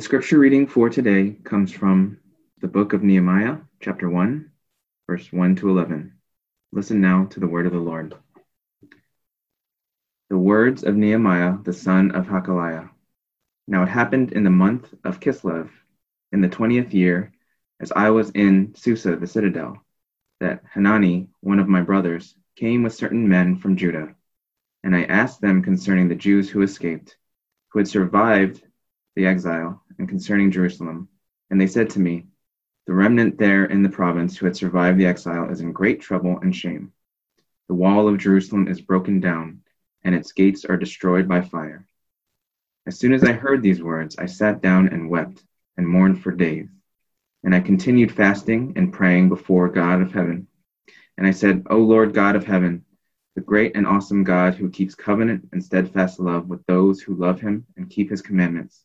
The scripture reading for today comes from the book of Nehemiah, chapter 1, verse 1 to 11. Listen now to the word of the Lord. The words of Nehemiah, the son of Hakaliah. Now it happened in the month of Kislev, in the twentieth year, as I was in Susa, the citadel, that Hanani, one of my brothers, came with certain men from Judah. And I asked them concerning the Jews who escaped, who had survived the exile, and concerning Jerusalem. And they said to me, The remnant there in the province who had survived the exile is in great trouble and shame. The wall of Jerusalem is broken down, and its gates are destroyed by fire. As soon as I heard these words, I sat down and wept and mourned for days. And I continued fasting and praying before God of heaven. And I said, O Lord God of heaven, the great and awesome God who keeps covenant and steadfast love with those who love him and keep his commandments,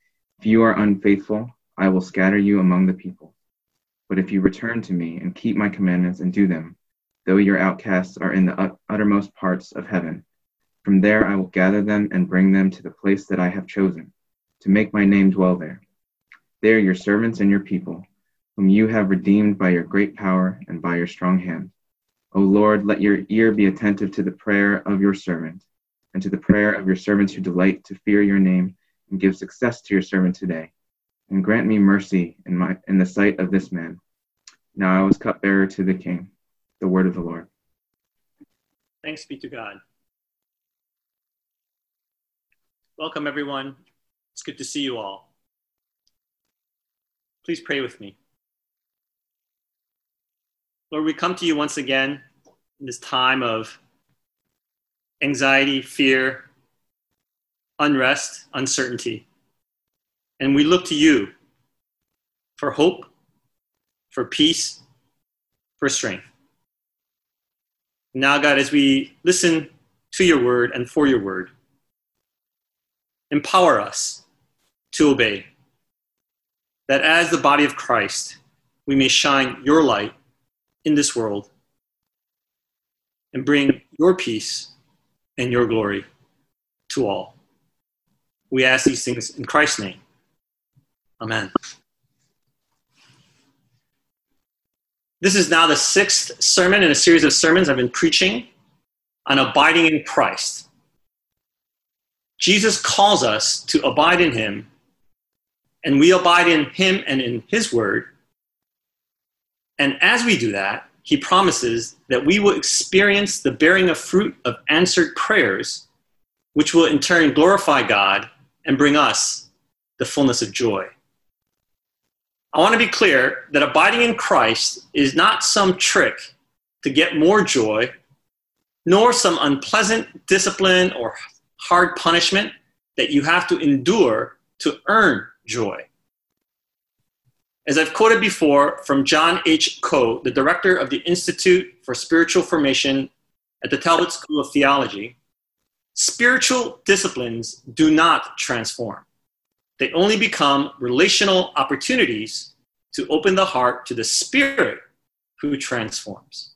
If you are unfaithful, I will scatter you among the people. But if you return to me and keep my commandments and do them, though your outcasts are in the uttermost parts of heaven, from there I will gather them and bring them to the place that I have chosen, to make my name dwell there. They are your servants and your people, whom you have redeemed by your great power and by your strong hand. O Lord, let your ear be attentive to the prayer of your servant and to the prayer of your servants who delight to fear your name, and give success to your servant today. And grant me mercy in, my, in the sight of this man. Now I was cupbearer to the king. The word of the Lord. Thanks be to God. Welcome, everyone. It's good to see you all. Please pray with me. Lord, we come to you once again in this time of anxiety, fear, unrest, uncertainty. And we look to you for hope, for peace, for strength. Now, God, as we listen to your word and for your word, empower us to obey. That as the body of Christ, we may shine your light in this world and bring your peace and your glory to all. We ask these things in Christ's name. Amen. This is now the sixth sermon in a series of sermons I've been preaching on abiding in Christ. Jesus calls us to abide in him, and we abide in him and in his word. And as we do that, he promises that we will experience the bearing of fruit of answered prayers, which will in turn glorify God and bring us the fullness of joy. I want to be clear that abiding in Christ is not some trick to get more joy, nor some unpleasant discipline or hard punishment that you have to endure to earn joy. As I've quoted before from John H. Coe, the director of the Institute for Spiritual Formation at the Talbot School of Theology, spiritual disciplines do not transform. They only become relational opportunities to open the heart to the Spirit who transforms.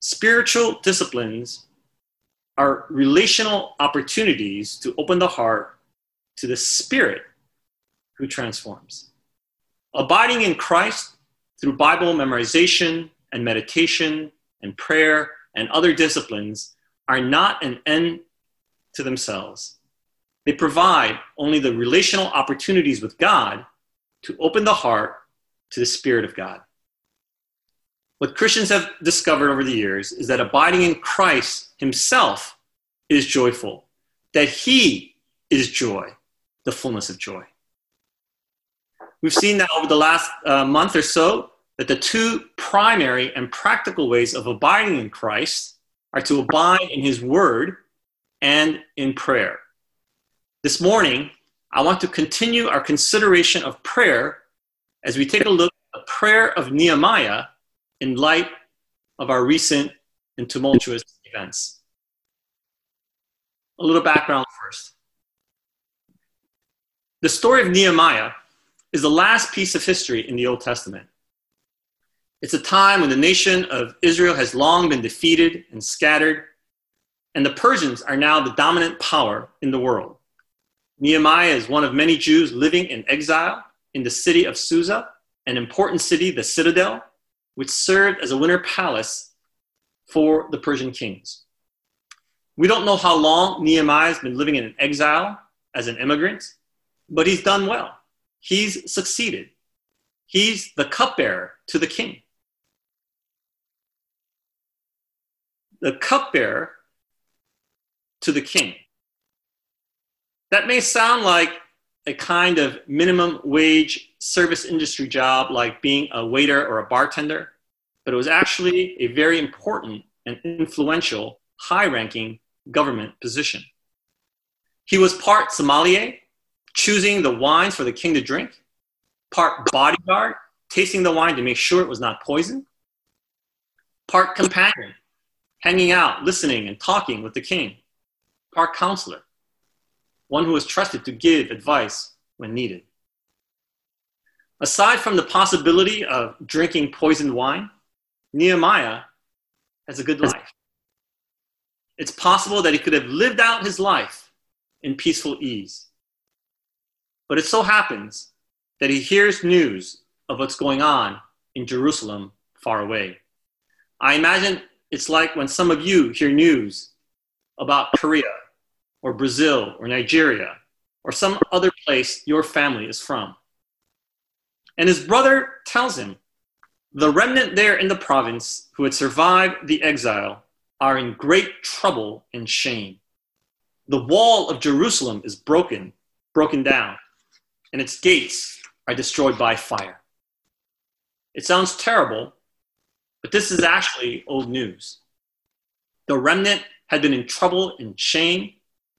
Spiritual disciplines are relational opportunities to open the heart to the Spirit who transforms. Abiding in Christ through Bible memorization and meditation and prayer and other disciplines are not an end to themselves. They provide only the relational opportunities with God to open the heart to the Spirit of God. What Christians have discovered over the years is that abiding in Christ Himself is joyful, that He is joy, the fullness of joy. We've seen that over the last uh, month or so that the two primary and practical ways of abiding in Christ are to abide in his word and in prayer. This morning, I want to continue our consideration of prayer as we take a look at the prayer of Nehemiah in light of our recent and tumultuous events. A little background first. The story of Nehemiah is the last piece of history in the Old Testament. It's a time when the nation of Israel has long been defeated and scattered, and the Persians are now the dominant power in the world. Nehemiah is one of many Jews living in exile in the city of Susa, an important city, the citadel, which served as a winter palace for the Persian kings. We don't know how long Nehemiah has been living in exile as an immigrant, but he's done well. He's succeeded. He's the cupbearer to the king. The cupbearer to the king. That may sound like a kind of minimum wage service industry job like being a waiter or a bartender, but it was actually a very important and influential, high ranking government position. He was part sommelier, choosing the wines for the king to drink, part bodyguard, tasting the wine to make sure it was not poison, part companion, hanging out, listening, and talking with the king, part counselor, one who was trusted to give advice when needed. Aside from the possibility of drinking poisoned wine, Nehemiah has a good life. It's possible that he could have lived out his life in peaceful ease. But it so happens that he hears news of what's going on in Jerusalem far away. I imagine it's like when some of you hear news about Korea or Brazil or Nigeria or some other place your family is from. And his brother tells him, the remnant there in the province who had survived the exile are in great trouble and shame. The wall of Jerusalem is broken, broken down, and its gates are destroyed by fire. It sounds terrible, but this is actually old news. The remnant had been in trouble and shame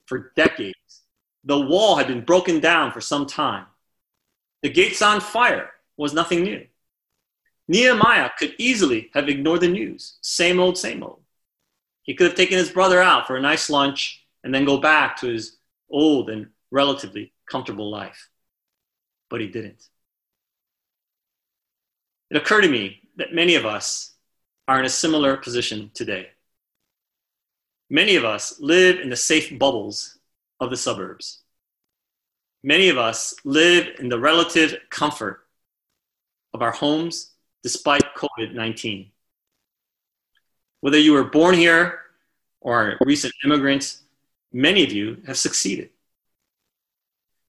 for decades. The wall had been broken down for some time. The gates on fire was nothing new. Nehemiah could easily have ignored the news. Same old, same old. He could have taken his brother out for a nice lunch and then go back to his old and relatively comfortable life. But he didn't. It occurred to me that many of us are in a similar position today. Many of us live in the safe bubbles of the suburbs. Many of us live in the relative comfort of our homes despite COVID 19. Whether you were born here or are recent immigrants, many of you have succeeded.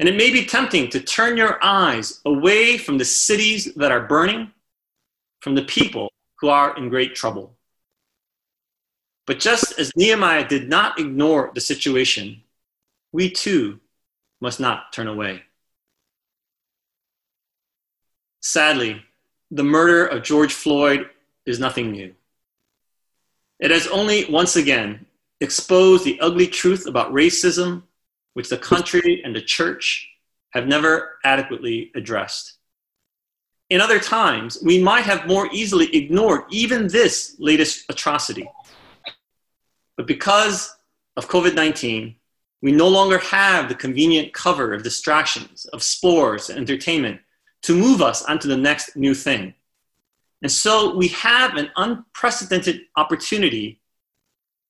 And it may be tempting to turn your eyes away from the cities that are burning, from the people who are in great trouble. But just as Nehemiah did not ignore the situation, we too must not turn away. Sadly, the murder of George Floyd is nothing new. It has only once again exposed the ugly truth about racism, which the country and the church have never adequately addressed. In other times, we might have more easily ignored even this latest atrocity. But because of COVID 19, we no longer have the convenient cover of distractions, of sports, and entertainment to move us onto the next new thing. And so we have an unprecedented opportunity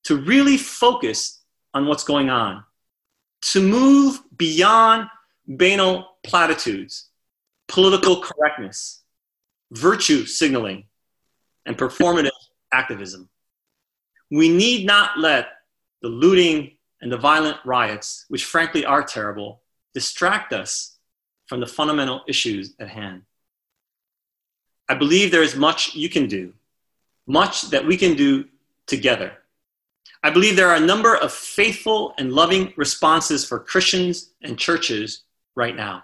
to really focus on what's going on, to move beyond banal platitudes, political correctness, virtue signaling, and performative activism. We need not let the looting and the violent riots, which frankly are terrible, distract us from the fundamental issues at hand. I believe there is much you can do, much that we can do together. I believe there are a number of faithful and loving responses for Christians and churches right now.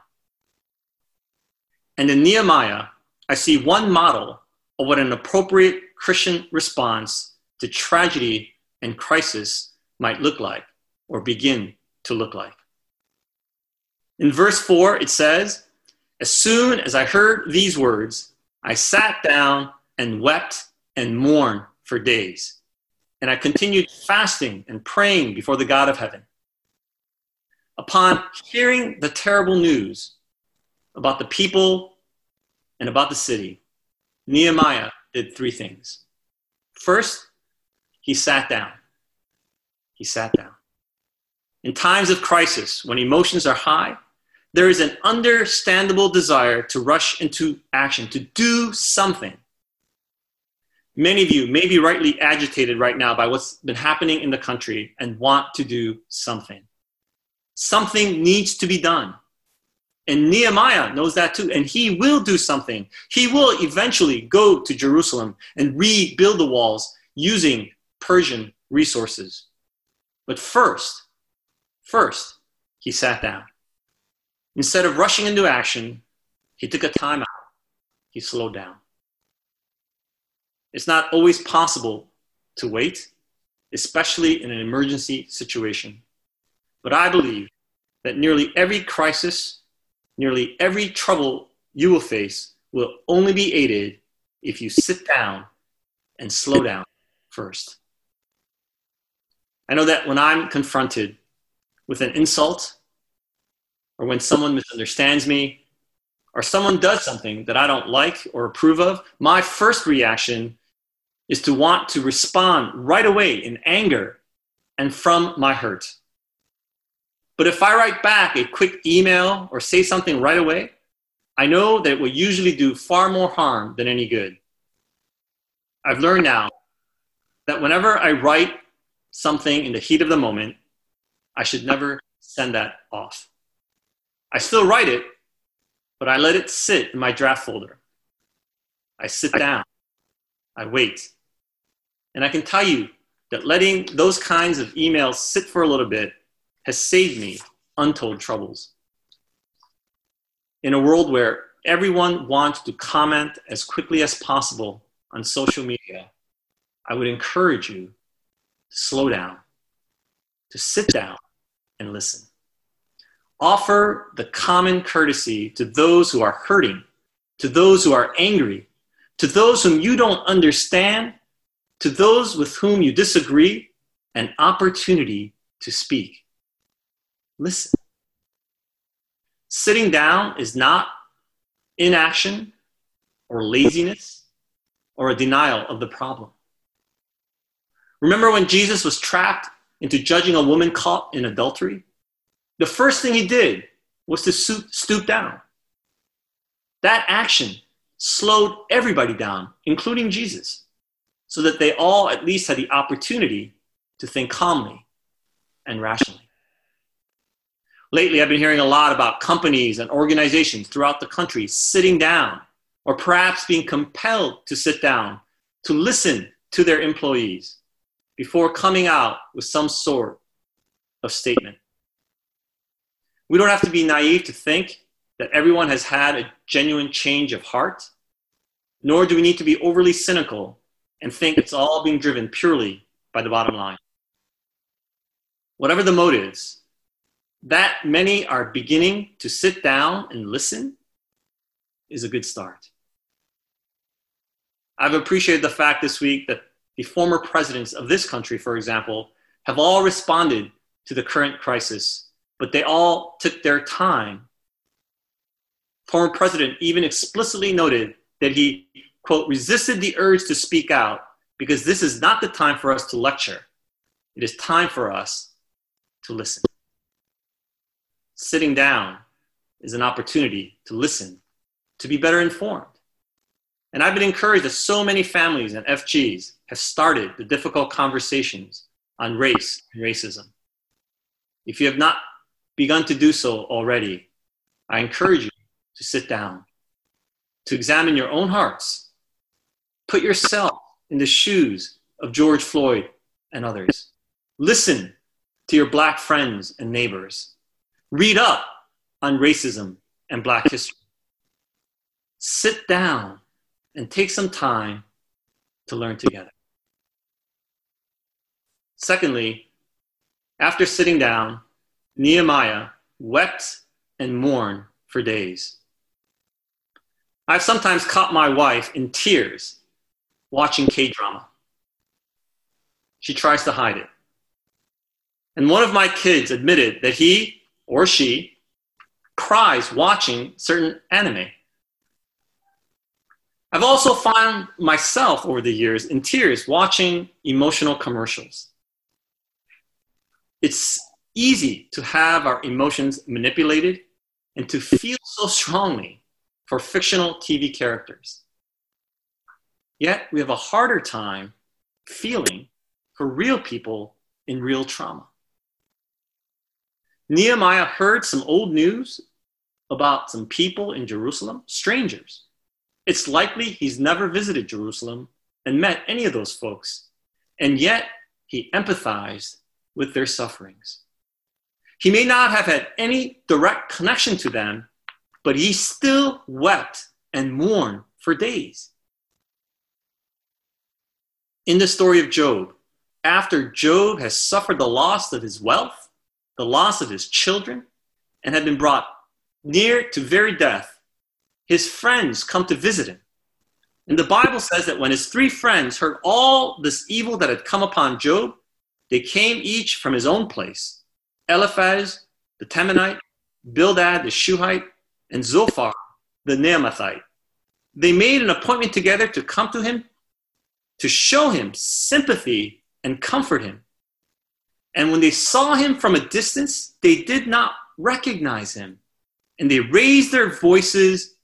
And in Nehemiah, I see one model of what an appropriate Christian response to tragedy and crisis might look like or begin to look like. In verse 4, it says, As soon as I heard these words, I sat down and wept and mourned for days. And I continued fasting and praying before the God of heaven. Upon hearing the terrible news about the people and about the city, Nehemiah did three things. First, he sat down. He sat down. In times of crisis, when emotions are high, there is an understandable desire to rush into action, to do something. Many of you may be rightly agitated right now by what's been happening in the country and want to do something. Something needs to be done. And Nehemiah knows that too, and he will do something. He will eventually go to Jerusalem and rebuild the walls using Persian resources. But first, first, he sat down. Instead of rushing into action, he took a time out. He slowed down. It's not always possible to wait, especially in an emergency situation. But I believe that nearly every crisis, nearly every trouble you will face will only be aided if you sit down and slow down first. I know that when I'm confronted with an insult or when someone misunderstands me or someone does something that I don't like or approve of, my first reaction is to want to respond right away in anger and from my hurt. But if I write back a quick email or say something right away, I know that it will usually do far more harm than any good. I've learned now that whenever I write something in the heat of the moment, I should never send that off. I still write it, but I let it sit in my draft folder. I sit down, I wait, and I can tell you that letting those kinds of emails sit for a little bit has saved me untold troubles. In a world where everyone wants to comment as quickly as possible on social media, I would encourage you to slow down, to sit down and listen. Offer the common courtesy to those who are hurting, to those who are angry, to those whom you don't understand, to those with whom you disagree an opportunity to speak. Listen. Sitting down is not inaction or laziness or a denial of the problem. Remember when Jesus was trapped into judging a woman caught in adultery? The first thing he did was to stoop down. That action slowed everybody down, including Jesus so that they all at least had the opportunity to think calmly and rationally. Lately, I've been hearing a lot about companies and organizations throughout the country sitting down or perhaps being compelled to sit down to listen to their employees before coming out with some sort of statement. We don't have to be naive to think that everyone has had a genuine change of heart, nor do we need to be overly cynical and think it's all being driven purely by the bottom line. Whatever the motives, that many are beginning to sit down and listen is a good start. I've appreciated the fact this week that the former presidents of this country, for example, have all responded to the current crisis, but they all took their time. Former president even explicitly noted that he quote, resisted the urge to speak out because this is not the time for us to lecture. It is time for us to listen. Sitting down is an opportunity to listen, to be better informed. And I've been encouraged that so many families and FGs have started the difficult conversations on race and racism. If you have not begun to do so already, I encourage you to sit down, to examine your own hearts, Put yourself in the shoes of George Floyd and others. Listen to your black friends and neighbors. Read up on racism and black history. Sit down and take some time to learn together. Secondly, after sitting down, Nehemiah wept and mourned for days. I've sometimes caught my wife in tears watching K drama. She tries to hide it. And one of my kids admitted that he or she cries watching certain anime. I've also found myself over the years in tears watching emotional commercials. It's easy to have our emotions manipulated and to feel so strongly for fictional TV characters. Yet we have a harder time feeling for real people in real trauma. Nehemiah heard some old news about some people in Jerusalem, strangers. It's likely he's never visited Jerusalem and met any of those folks, and yet he empathized with their sufferings. He may not have had any direct connection to them, but he still wept and mourned for days. In the story of Job, after Job has suffered the loss of his wealth, the loss of his children, and had been brought near to very death, his friends come to visit him. And the Bible says that when his three friends heard all this evil that had come upon Job, they came each from his own place Eliphaz, the Temanite, Bildad, the Shuhite, and Zophar, the Naamathite. They made an appointment together to come to him to show him sympathy and comfort him. And when they saw him from a distance, they did not recognize him. And they raised their voices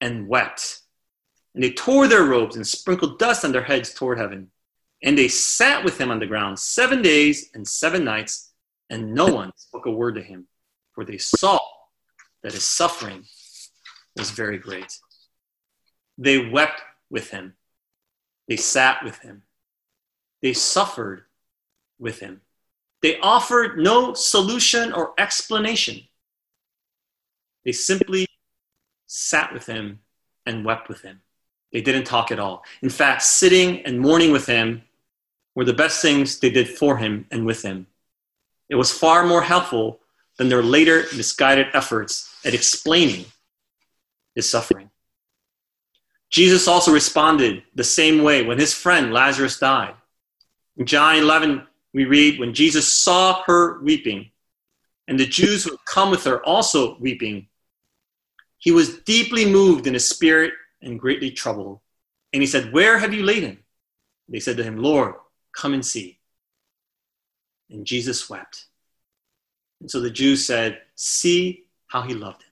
and wept. And they tore their robes and sprinkled dust on their heads toward heaven. And they sat with him on the ground seven days and seven nights, and no one spoke a word to him, for they saw that his suffering was very great. They wept with him, they sat with him, they suffered with him. They offered no solution or explanation. They simply sat with him and wept with him. They didn't talk at all. In fact, sitting and mourning with him were the best things they did for him and with him. It was far more helpful than their later misguided efforts at explaining his suffering. Jesus also responded the same way when his friend Lazarus died. In John 11, we read, When Jesus saw her weeping, and the Jews who had come with her also weeping, he was deeply moved in his spirit and greatly troubled. And he said, Where have you laid him? They said to him, Lord, come and see. And Jesus wept. And so the Jews said, See how he loved him.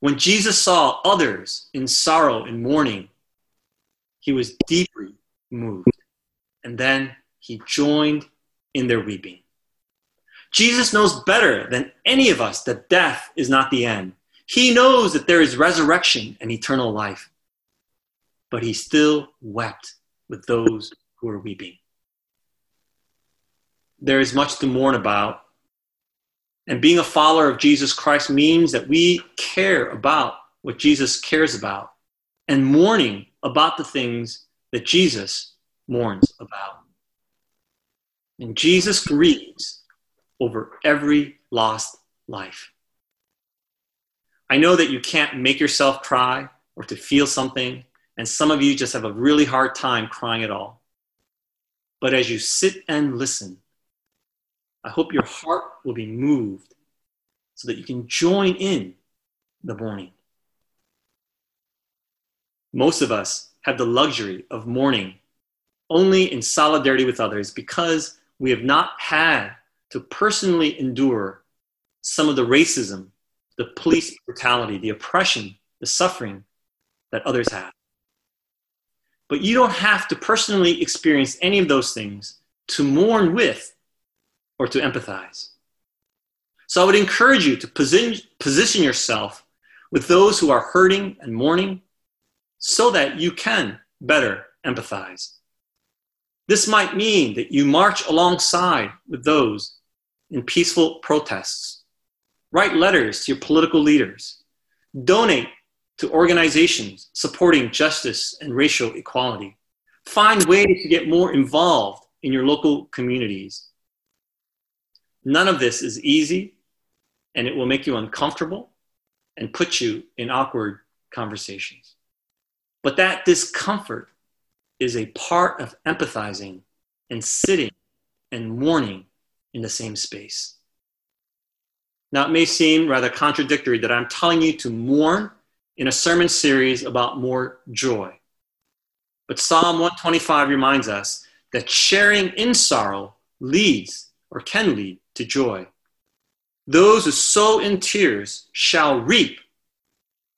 When Jesus saw others in sorrow and mourning, he was deeply moved. And then he joined in their weeping. Jesus knows better than any of us that death is not the end. He knows that there is resurrection and eternal life. But he still wept with those who are weeping. There is much to mourn about. And being a follower of Jesus Christ means that we care about what Jesus cares about and mourning about the things that Jesus mourns about. And Jesus grieves over every lost life. I know that you can't make yourself cry or to feel something, and some of you just have a really hard time crying at all. But as you sit and listen, I hope your heart will be moved so that you can join in the mourning. Most of us have the luxury of mourning only in solidarity with others because we have not had to personally endure some of the racism, the police brutality, the oppression, the suffering that others have. But you don't have to personally experience any of those things to mourn with or to empathize. So I would encourage you to position yourself with those who are hurting and mourning so that you can better empathize. This might mean that you march alongside with those in peaceful protests, write letters to your political leaders, donate to organizations supporting justice and racial equality. Find ways to get more involved in your local communities. None of this is easy, and it will make you uncomfortable and put you in awkward conversations. But that discomfort is a part of empathizing and sitting and mourning in the same space. Now, it may seem rather contradictory that I'm telling you to mourn in a sermon series about more joy. But Psalm 125 reminds us that sharing in sorrow leads or can lead to joy. Those who sow in tears shall reap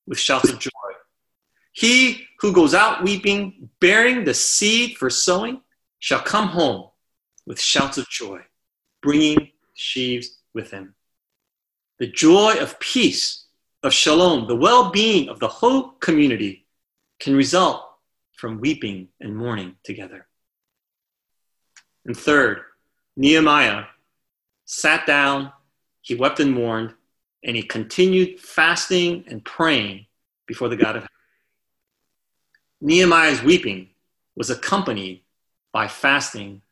with shouts of joy. He who goes out weeping, bearing the seed for sowing, shall come home with shouts of joy, bringing sheaves with him. The joy of peace, of shalom, the well being of the whole community can result from weeping and mourning together. And third, Nehemiah sat down, he wept and mourned, and he continued fasting and praying before the God of heaven. Nehemiah's weeping was accompanied by fasting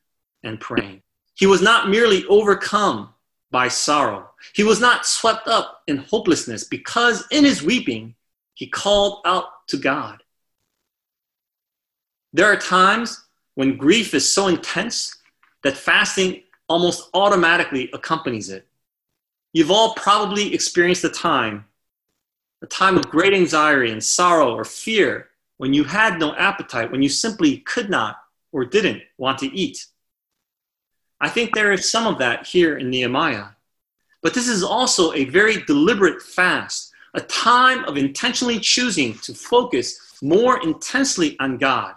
and praying. He was not merely overcome by sorrow. He was not swept up in hopelessness because in his weeping, he called out to God. There are times when grief is so intense that fasting almost automatically accompanies it. You've all probably experienced a time, a time of great anxiety and sorrow or fear when you had no appetite, when you simply could not or didn't want to eat. I think there is some of that here in Nehemiah. But this is also a very deliberate fast, a time of intentionally choosing to focus more intensely on God,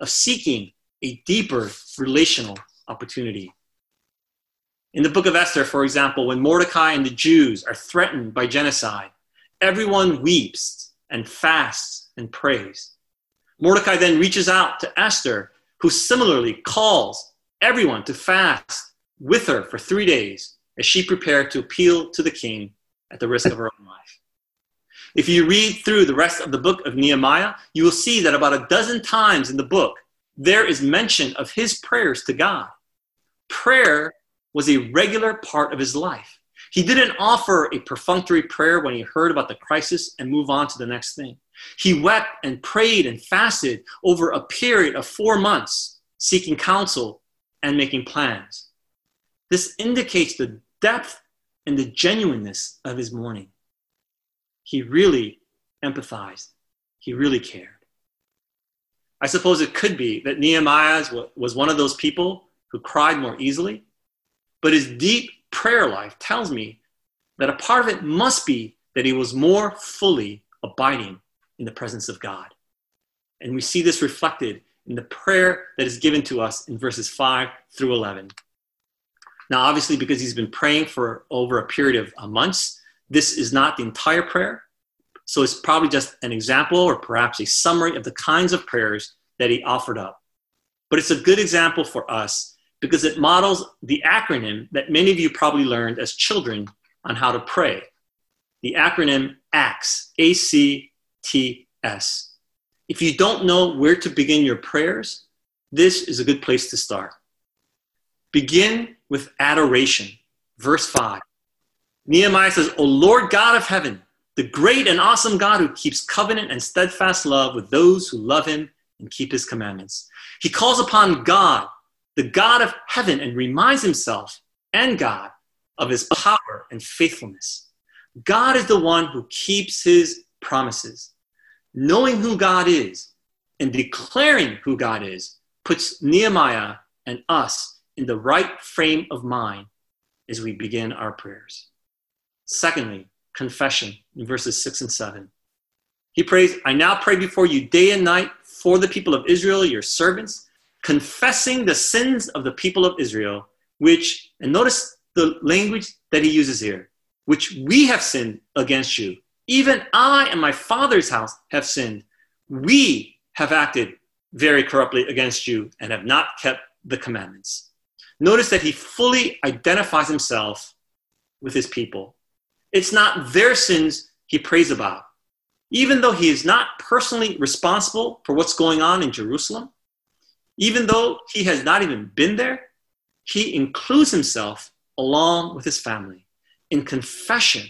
of seeking a deeper relational opportunity. In the book of Esther, for example, when Mordecai and the Jews are threatened by genocide, everyone weeps and fasts and prays. Mordecai then reaches out to Esther, who similarly calls everyone to fast with her for three days as she prepared to appeal to the king at the risk of her own life. If you read through the rest of the book of Nehemiah, you will see that about a dozen times in the book, there is mention of his prayers to God. Prayer was a regular part of his life. He didn't offer a perfunctory prayer when he heard about the crisis and move on to the next thing. He wept and prayed and fasted over a period of four months, seeking counsel and making plans. This indicates the depth and the genuineness of his mourning. He really empathized, he really cared. I suppose it could be that Nehemiah was one of those people who cried more easily, but his deep prayer life tells me that a part of it must be that he was more fully abiding in the presence of God. And we see this reflected in the prayer that is given to us in verses 5 through 11. Now, obviously, because he's been praying for over a period of uh, months, this is not the entire prayer. So it's probably just an example or perhaps a summary of the kinds of prayers that he offered up. But it's a good example for us because it models the acronym that many of you probably learned as children on how to pray. The acronym ACTS, A C T S. If you don't know where to begin your prayers, this is a good place to start. Begin with adoration. Verse 5. Nehemiah says, O Lord God of heaven, the great and awesome God who keeps covenant and steadfast love with those who love him and keep his commandments. He calls upon God, the God of heaven, and reminds himself and God of his power and faithfulness. God is the one who keeps his promises knowing who God is and declaring who God is puts Nehemiah and us in the right frame of mind as we begin our prayers. Secondly, confession in verses 6 and 7. He prays, I now pray before you day and night for the people of Israel, your servants, confessing the sins of the people of Israel, which, and notice the language that he uses here, which we have sinned against you even I and my father's house have sinned. We have acted very corruptly against you and have not kept the commandments. Notice that he fully identifies himself with his people. It's not their sins he prays about. Even though he is not personally responsible for what's going on in Jerusalem, even though he has not even been there, he includes himself along with his family. in confession,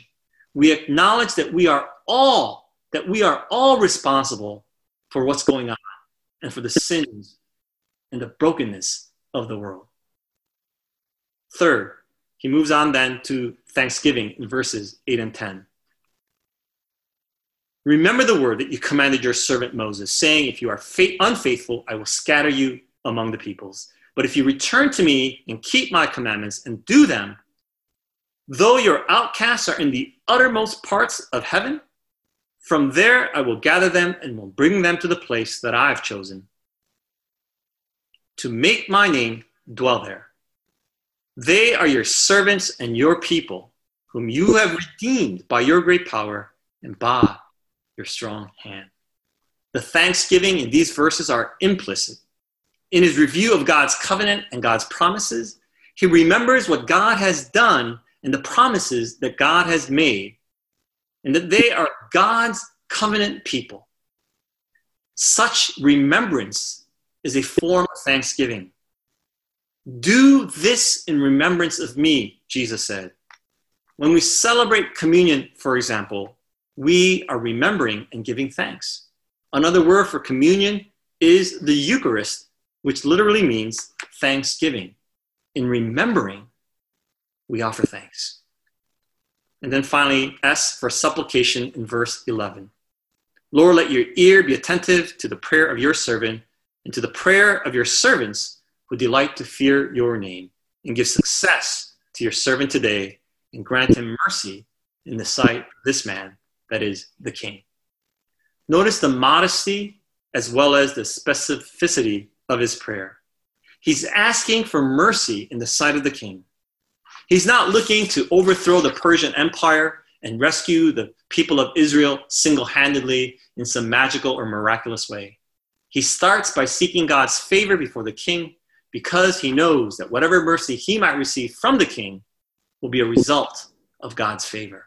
we acknowledge that we are all, that we are all responsible for what's going on and for the sins and the brokenness of the world. Third, he moves on then to thanksgiving in verses 8 and 10. Remember the word that you commanded your servant Moses, saying, If you are unfaithful, I will scatter you among the peoples. But if you return to me and keep my commandments and do them, though your outcasts are in the uttermost parts of heaven, from there I will gather them and will bring them to the place that I have chosen to make my name dwell there. They are your servants and your people, whom you have redeemed by your great power and by your strong hand. The thanksgiving in these verses are implicit. In his review of God's covenant and God's promises, he remembers what God has done and the promises that God has made, and that they are God's covenant people. Such remembrance is a form of thanksgiving. Do this in remembrance of me, Jesus said. When we celebrate communion, for example, we are remembering and giving thanks. Another word for communion is the Eucharist, which literally means thanksgiving. In remembering, we offer thanks. And then finally, S for supplication in verse 11. Lord, let your ear be attentive to the prayer of your servant and to the prayer of your servants who delight to fear your name, and give success to your servant today, and grant him mercy in the sight of this man that is the king. Notice the modesty as well as the specificity of his prayer. He's asking for mercy in the sight of the king. He's not looking to overthrow the Persian Empire and rescue the people of Israel single handedly in some magical or miraculous way. He starts by seeking God's favor before the king because he knows that whatever mercy he might receive from the king will be a result of God's favor.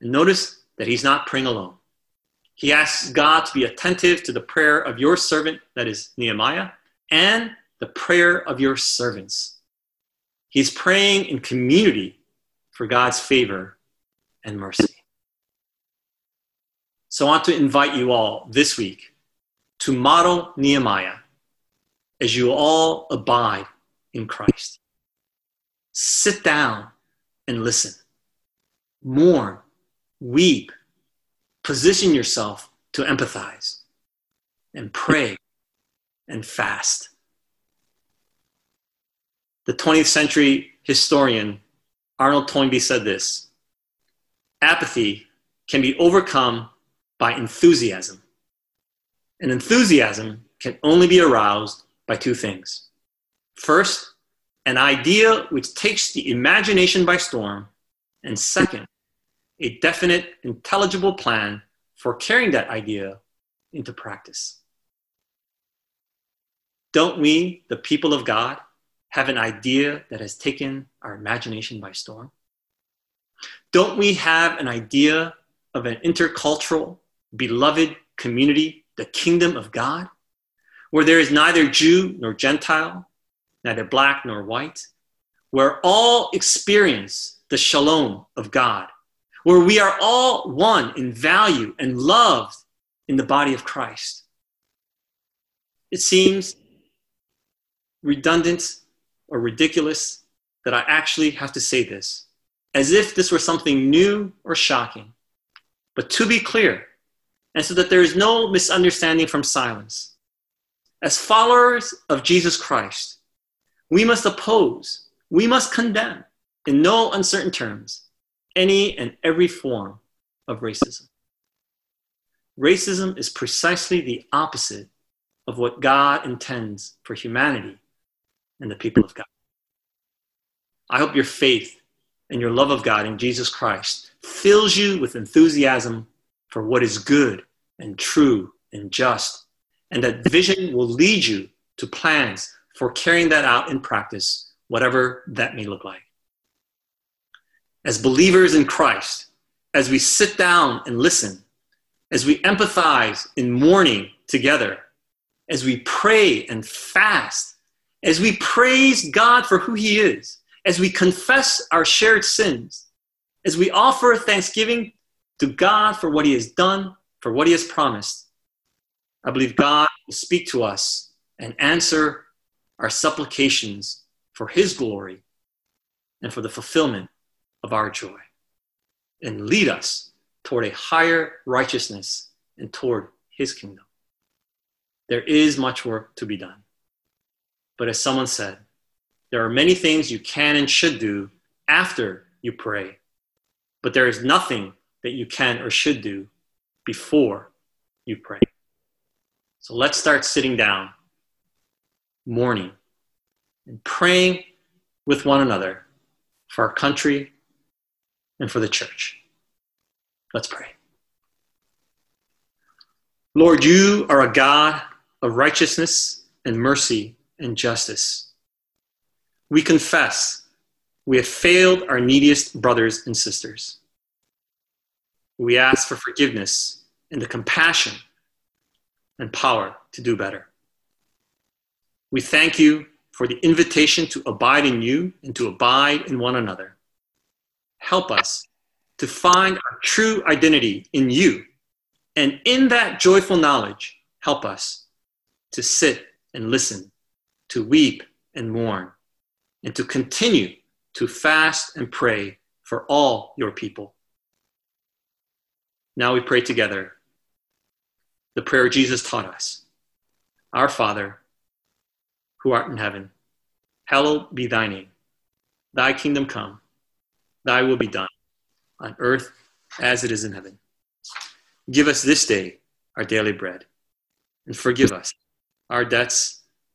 And notice that he's not praying alone. He asks God to be attentive to the prayer of your servant, that is Nehemiah, and the prayer of your servants. He's praying in community for God's favor and mercy. So I want to invite you all this week to model Nehemiah as you all abide in Christ. Sit down and listen. Mourn weep, position yourself to empathize, and pray and fast. The 20th century historian Arnold Toynbee said this apathy can be overcome by enthusiasm. And enthusiasm can only be aroused by two things. First, an idea which takes the imagination by storm, and second, a definite, intelligible plan for carrying that idea into practice. Don't we, the people of God, have an idea that has taken our imagination by storm? Don't we have an idea of an intercultural, beloved community, the kingdom of God, where there is neither Jew nor Gentile, neither black nor white, where all experience the shalom of God where we are all one in value and loved in the body of Christ. It seems redundant or ridiculous that I actually have to say this, as if this were something new or shocking. But to be clear, and so that there is no misunderstanding from silence, as followers of Jesus Christ, we must oppose, we must condemn in no uncertain terms any and every form of racism. Racism is precisely the opposite of what God intends for humanity and the people of God. I hope your faith and your love of God in Jesus Christ fills you with enthusiasm for what is good and true and just, and that vision will lead you to plans for carrying that out in practice, whatever that may look like as believers in Christ, as we sit down and listen, as we empathize in mourning together, as we pray and fast, as we praise God for who He is, as we confess our shared sins, as we offer thanksgiving to God for what He has done, for what He has promised, I believe God will speak to us and answer our supplications for His glory and for the fulfillment of our joy, and lead us toward a higher righteousness and toward His kingdom. There is much work to be done. But as someone said, there are many things you can and should do after you pray, but there is nothing that you can or should do before you pray. So let's start sitting down, mourning, and praying with one another for our country and for the church. Let's pray. Lord, you are a God of righteousness and mercy and justice. We confess we have failed our neediest brothers and sisters. We ask for forgiveness and the compassion and power to do better. We thank you for the invitation to abide in you and to abide in one another. Help us to find our true identity in you. And in that joyful knowledge, help us to sit and listen, to weep and mourn, and to continue to fast and pray for all your people. Now we pray together the prayer Jesus taught us Our Father, who art in heaven, hallowed be thy name. Thy kingdom come, thy will be done, on earth as it is in heaven. Give us this day our daily bread, and forgive us our debts